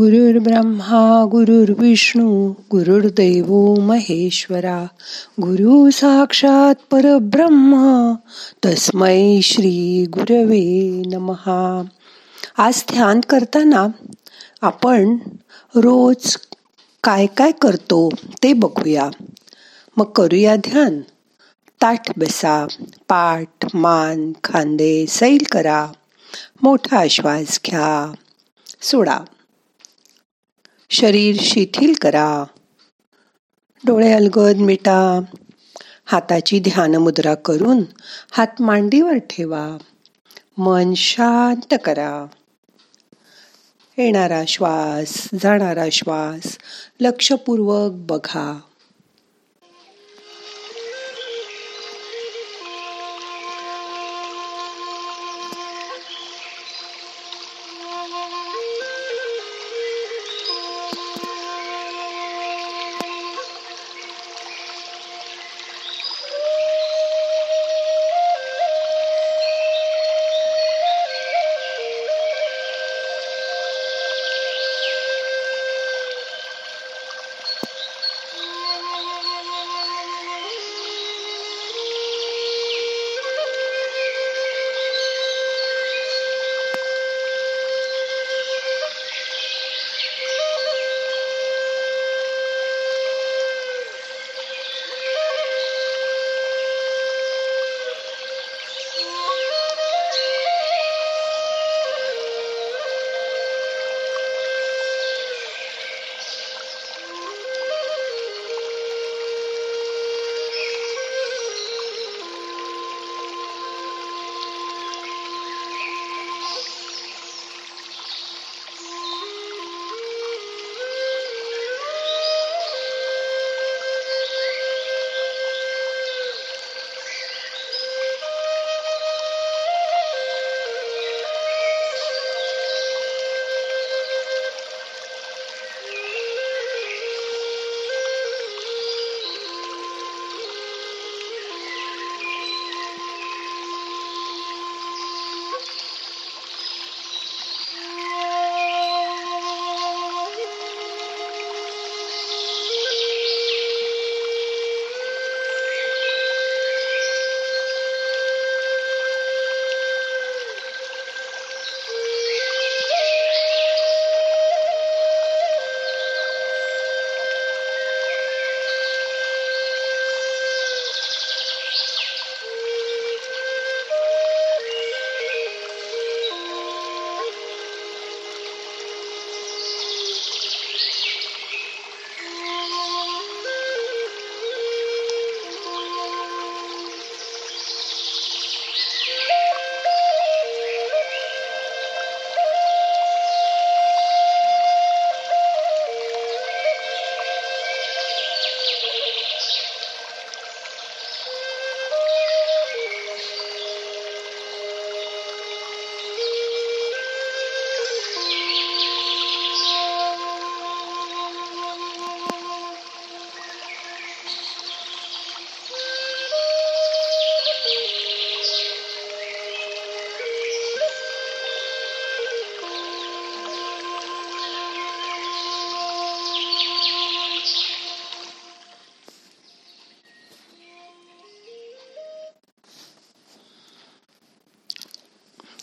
ब्रह्मा गुरुर्विष्णू गुरुर्दैव महेश्वरा गुरु साक्षात परब्रह्म तस्मै श्री गुरवे नमहा. आज ध्यान करताना आपण रोज काय काय करतो ते बघूया. मग करूया ध्यान. ताठ बसा पाठ मान खांदे सैल करा. मोठा श्वास घ्या. सोडा. शरीर शिथिल करा. डोळे अलगद मिटा. हाताची ध्यान मुद्रा करून हात मांडीवर ठेवा. मन शांत करा. येणारा श्वास जाणारा श्वास लक्षपूर्वक बघा.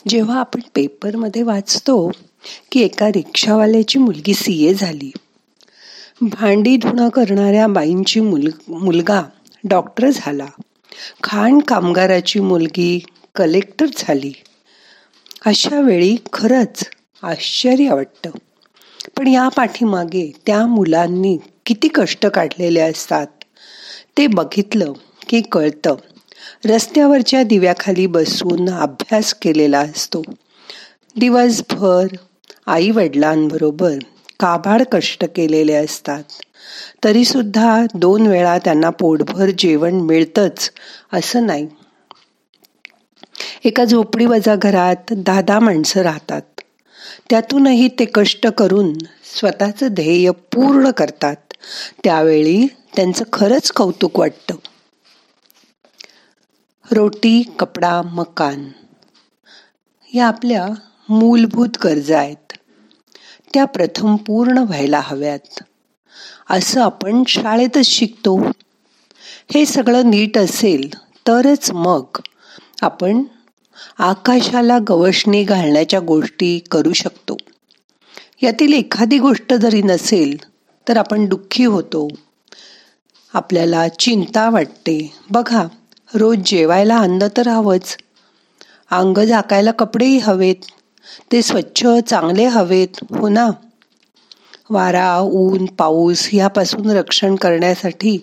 जेव्हा आपण पेपरमध्ये वाचतो की एका रिक्षावाल्याची मुलगी सी ए झाली. भांडी धुणं करणाऱ्या बाईंची मुल मुलगा डॉक्टर झाला. खाण कामगाराची मुलगी कलेक्टर झाली. अशा वेळी खरंच आश्चर्य वाटतं. पण या पाठीमागे त्या मुलांनी किती कष्ट काढलेले असतात. ते बघितलं की कळतं. रस्त्यावरच्या दिव्याखाली बसून अभ्यास केलेला असतो. दिवसभर आई वडिलांबरोबर काबाड कष्ट केलेले असतात. तरी सुद्धा दोन वेळा त्यांना पोटभर जेवण मिळतच असं नाही. एका झोपडी वजा घरात दहा दहा माणसं राहतात. त्यातूनही ते कष्ट करून स्वतःचं ध्येय पूर्ण करतात. त्यावेळी त्यांचं खरंच कौतुक वाटतं. रोटी कपडा मकान. या आपल्या मूलभूत गरजा आहेत. त्या प्रथम पूर्ण व्हायला हव्यात. असं आपण शाळेतच शिकतो. हे सगळं नीट असेल तरच मग आपण आकाशाला गवशणी घालण्याच्या गोष्टी करू शकतो. यातील एखादी गोष्ट जरी नसेल तर आपण दुःखी होतो. आपल्याला चिंता वाटते. बघा रोज जेवायला अन्न तर हवंच. अंग झाकायला कपडेही हवेत. ते स्वच्छ चांगले हवेत हो ना? वारा ऊन पाऊस यापासून रक्षण करण्यासाठी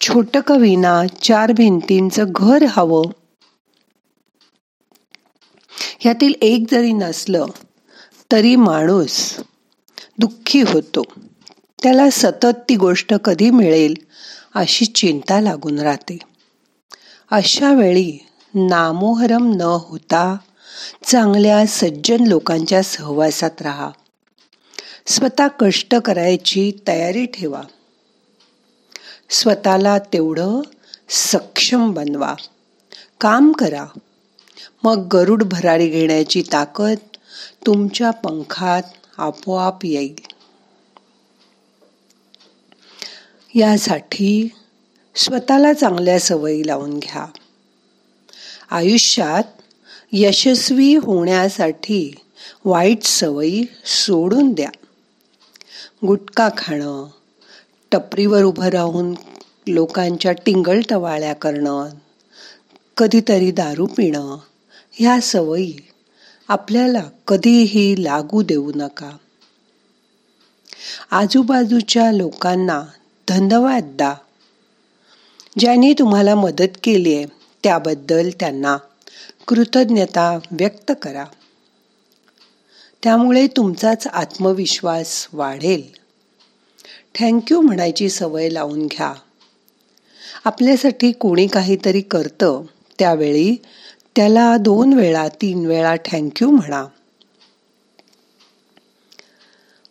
छोटं कविना चार भिंतींचं घर हवं. ह्यातील एक जरी नसलं तरी माणूस दुःखी होतो. त्याला सतत ती गोष्ट कधी मिळेल अशी चिंता लागून राहते. अशा वेळी नामोहरम न होता चांगल्या सज्जन लोकांच्या सहवासात राहा. स्वतः कष्ट करायची तयारी ठेवा. स्वतःला तेवढं सक्षम बनवा. काम करा. मग गरुड भरारी घेण्याची ताकद तुमच्या पंखात आपोआप येईल. यासाठी स्वतःला चांगल्या सवयी लावून घ्या. आयुष्यात यशस्वी होण्यासाठी वाईट सवयी सोडून द्या. गुटखा खाणं टपरीवर उभं राहून लोकांच्या टिंगलटवाळ्या करणं कधीतरी दारू पिणं ह्या सवयी आपल्याला कधीही लागू देऊ नका. आजूबाजूच्या लोकांना धन्यवाद द्या. ज्यांनी तुम्हाला मदत केली आहे त्याबद्दल त्यांना कृतज्ञता व्यक्त करा. त्यामुळे तुमचाच आत्मविश्वास वाढेल. थँक्यू म्हणायची सवय लावून घ्या. आपल्यासाठी कोणी काहीतरी करतं त्यावेळी त्याला दोन वेळा तीन वेळा थँक्यू म्हणा.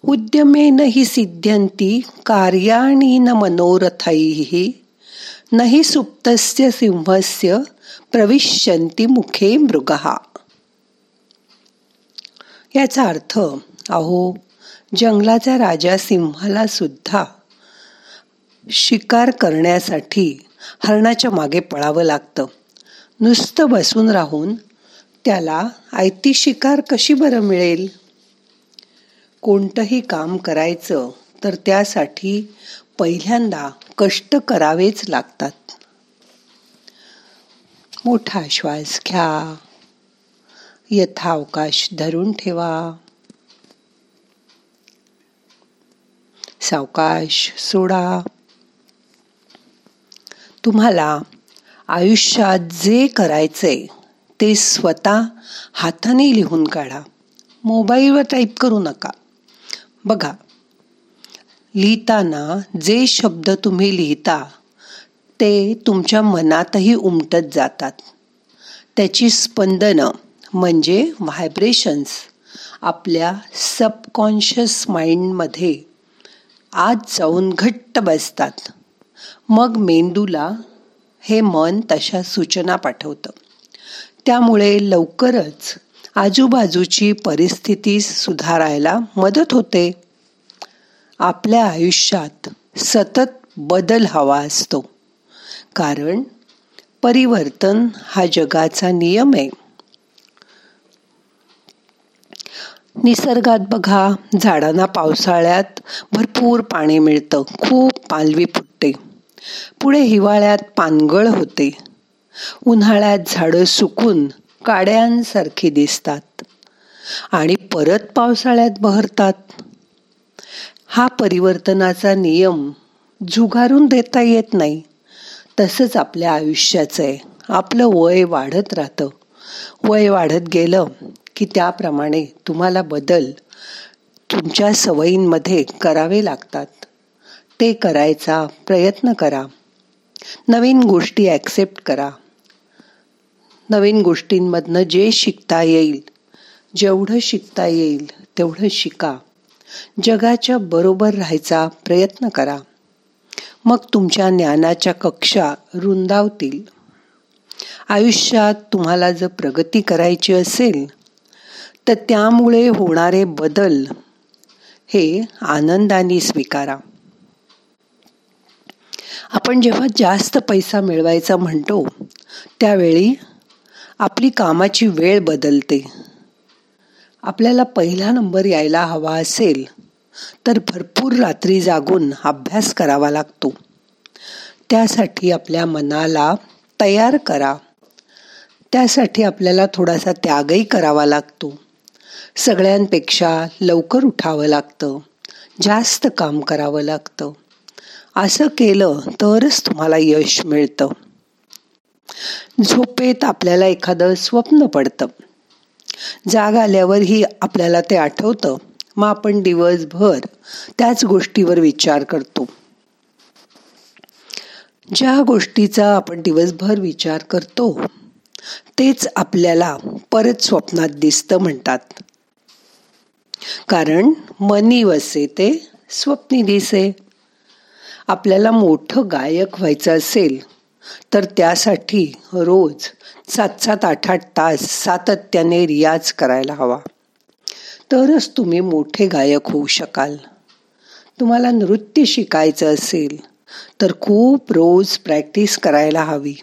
उद्यमेन हि सिद्ध्यंती कार्याणी न मनोरथैः नाही सुप्तस्य सिंहस्य प्रविश्यंती मुखे मृगहा याचा अर्थ अहो जंगलाचा राजा सिंहाला सुद्धा शिकार करण्यासाठी हरणाच्या मागे पळावं लागतं. नुसतं बसून राहून त्याला आयती शिकार कशी बरं मिळेल? कोणतंही काम करायचं तर त्यासाठी पहिल्यांदा कष्ट करावेच लागतात. मोठा श्वास घ्या. यथावकाश धरून ठेवा. सावकाश सोडा. तुम्हाला आयुष्यात जे करायचे ते स्वतः हाताने लिहून काढा. मोबाईलवर टाईप करू नका. बघा लिहिताना जे शब्द तुम्ही लिहिता ते तुमच्या मनातही उमटत जातात. त्याची स्पंदनं म्हणजे व्हायब्रेशन्स आपल्या सबकॉन्शियस माइंडमध्ये आत जाऊन घट्ट बसतात. मग मेंदूला हे मन तशा सूचना पाठवतं. त्यामुळे लवकरच आजूबाजूची परिस्थिती सुधारायला मदत होते. आपल्या आयुष्यात सतत बदल हवा असतो. कारण परिवर्तन हा जगाचा नियम आहे. निसर्गात बघा झाडांना पावसाळ्यात भरपूर पाणी मिळतं. खूप पालवी फुटते. पुढे हिवाळ्यात पानगळ होते. उन्हाळ्यात झाडं सुकून काड्यांसारखी दिसतात. आणि परत पावसाळ्यात बहरतात. हा परिवर्तनाचा नियम झुगारून देता येत नाही. तसंच आपल्या आयुष्याचं आहे. आपलं वय वाढत राहतं. वय वाढत गेलं की त्याप्रमाणे तुम्हाला बदल तुमच्या सवयींमध्ये करावे लागतात. ते करायचा प्रयत्न करा. नवीन गोष्टी ॲक्सेप्ट करा. नवीन गोष्टींमधनं जे शिकता येईल जेवढं शिकता येईल तेवढं शिका. जगाच्या बरोबर राहायचा प्रयत्न करा. मग तुमच्या ज्ञानाच्या कक्षा रुंदावतील. आयुष्यात तुम्हाला जर प्रगती करायची असेल तर त्यामुळे होणारे बदल हे आनंदाने स्वीकारा. आपण जेव्हा जास्त पैसा मिळवायचा म्हणतो त्यावेळी आपली कामाची वेळ बदलते. आपल्याला पहिला नंबर यायला हवा असेल तर भरपूर रात्री जागून अभ्यास करावा लागतो. त्यासाठी आपल्या मनाला तयार करा. त्यासाठी आपल्याला थोडासा त्यागही करावा लागतो. सगळ्यांपेक्षा लवकर उठावं लागतं. जास्त काम करावं लागतं. असं केलं तरच तुम्हाला यश मिळतं. झोपेत आपल्याला एखादं स्वप्न पडतं. जाग आल्यावरही आपल्याला ते आठवतं. मग आपण दिवसभर त्याच गोष्टीवर विचार करतो. ज्या गोष्टीचा आपण दिवसभर विचार करतो तेच आपल्याला परत स्वप्नात दिसतं म्हणतात. कारण मनी वसे ते स्वप्नी दिसे. आपल्याला मोठं गायक व्हायचं असेल तर त्यासाठी रोज सात सात आठ आठ तास सातत्याने रियाज करायला हवा. तरच तुम्ही मोठे गायक होऊ शकाल. तुम्हाला नृत्य शिकायचं असेल तर खूप रोज प्रॅक्टिस करायला हवी.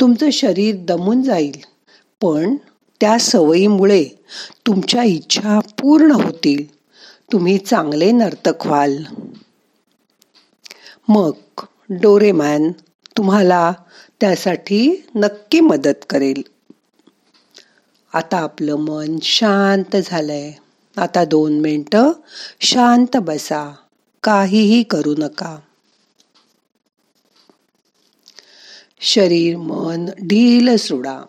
तुमचं शरीर दमून जाईल पण त्या सवयीमुळे तुमच्या इच्छा पूर्ण होतील. तुम्ही चांगले नर्तक व्हाल. मग डोरेमॅन तुम्हाला त्यासाठी नक्की मदत करेल. आता आपलं मन शांत झालंय. आता दोन मिनटं शांत बसा. काहीही करू नका. शरीर मन ढील सोडा.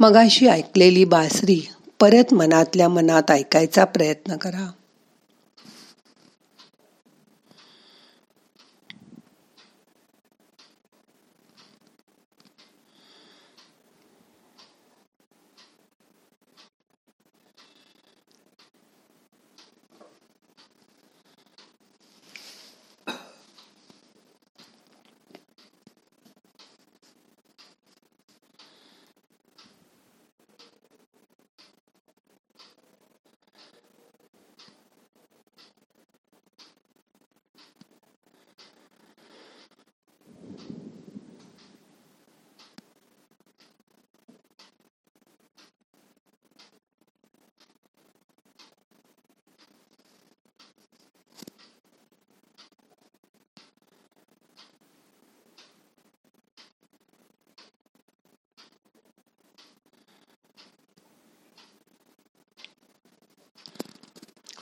मगाशी ऐकलेली बासरी परत मनातल्या मनात ऐकायचा प्रयत्न करा.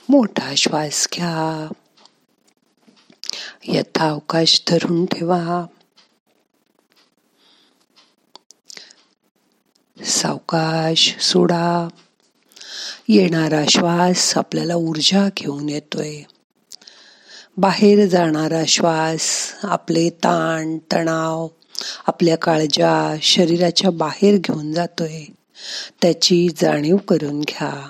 मोठा श्वास घ्या. यथावकाश धरून ठेवा. सावकाश सोडा. येणारा श्वास आपल्याला ऊर्जा घेऊन येतोय. बाहेर जाणारा श्वास आपले ताण तणाव आपल्या काळजा शरीराच्या बाहेर घेऊन जातोय. त्याची जाणीव करून घ्या.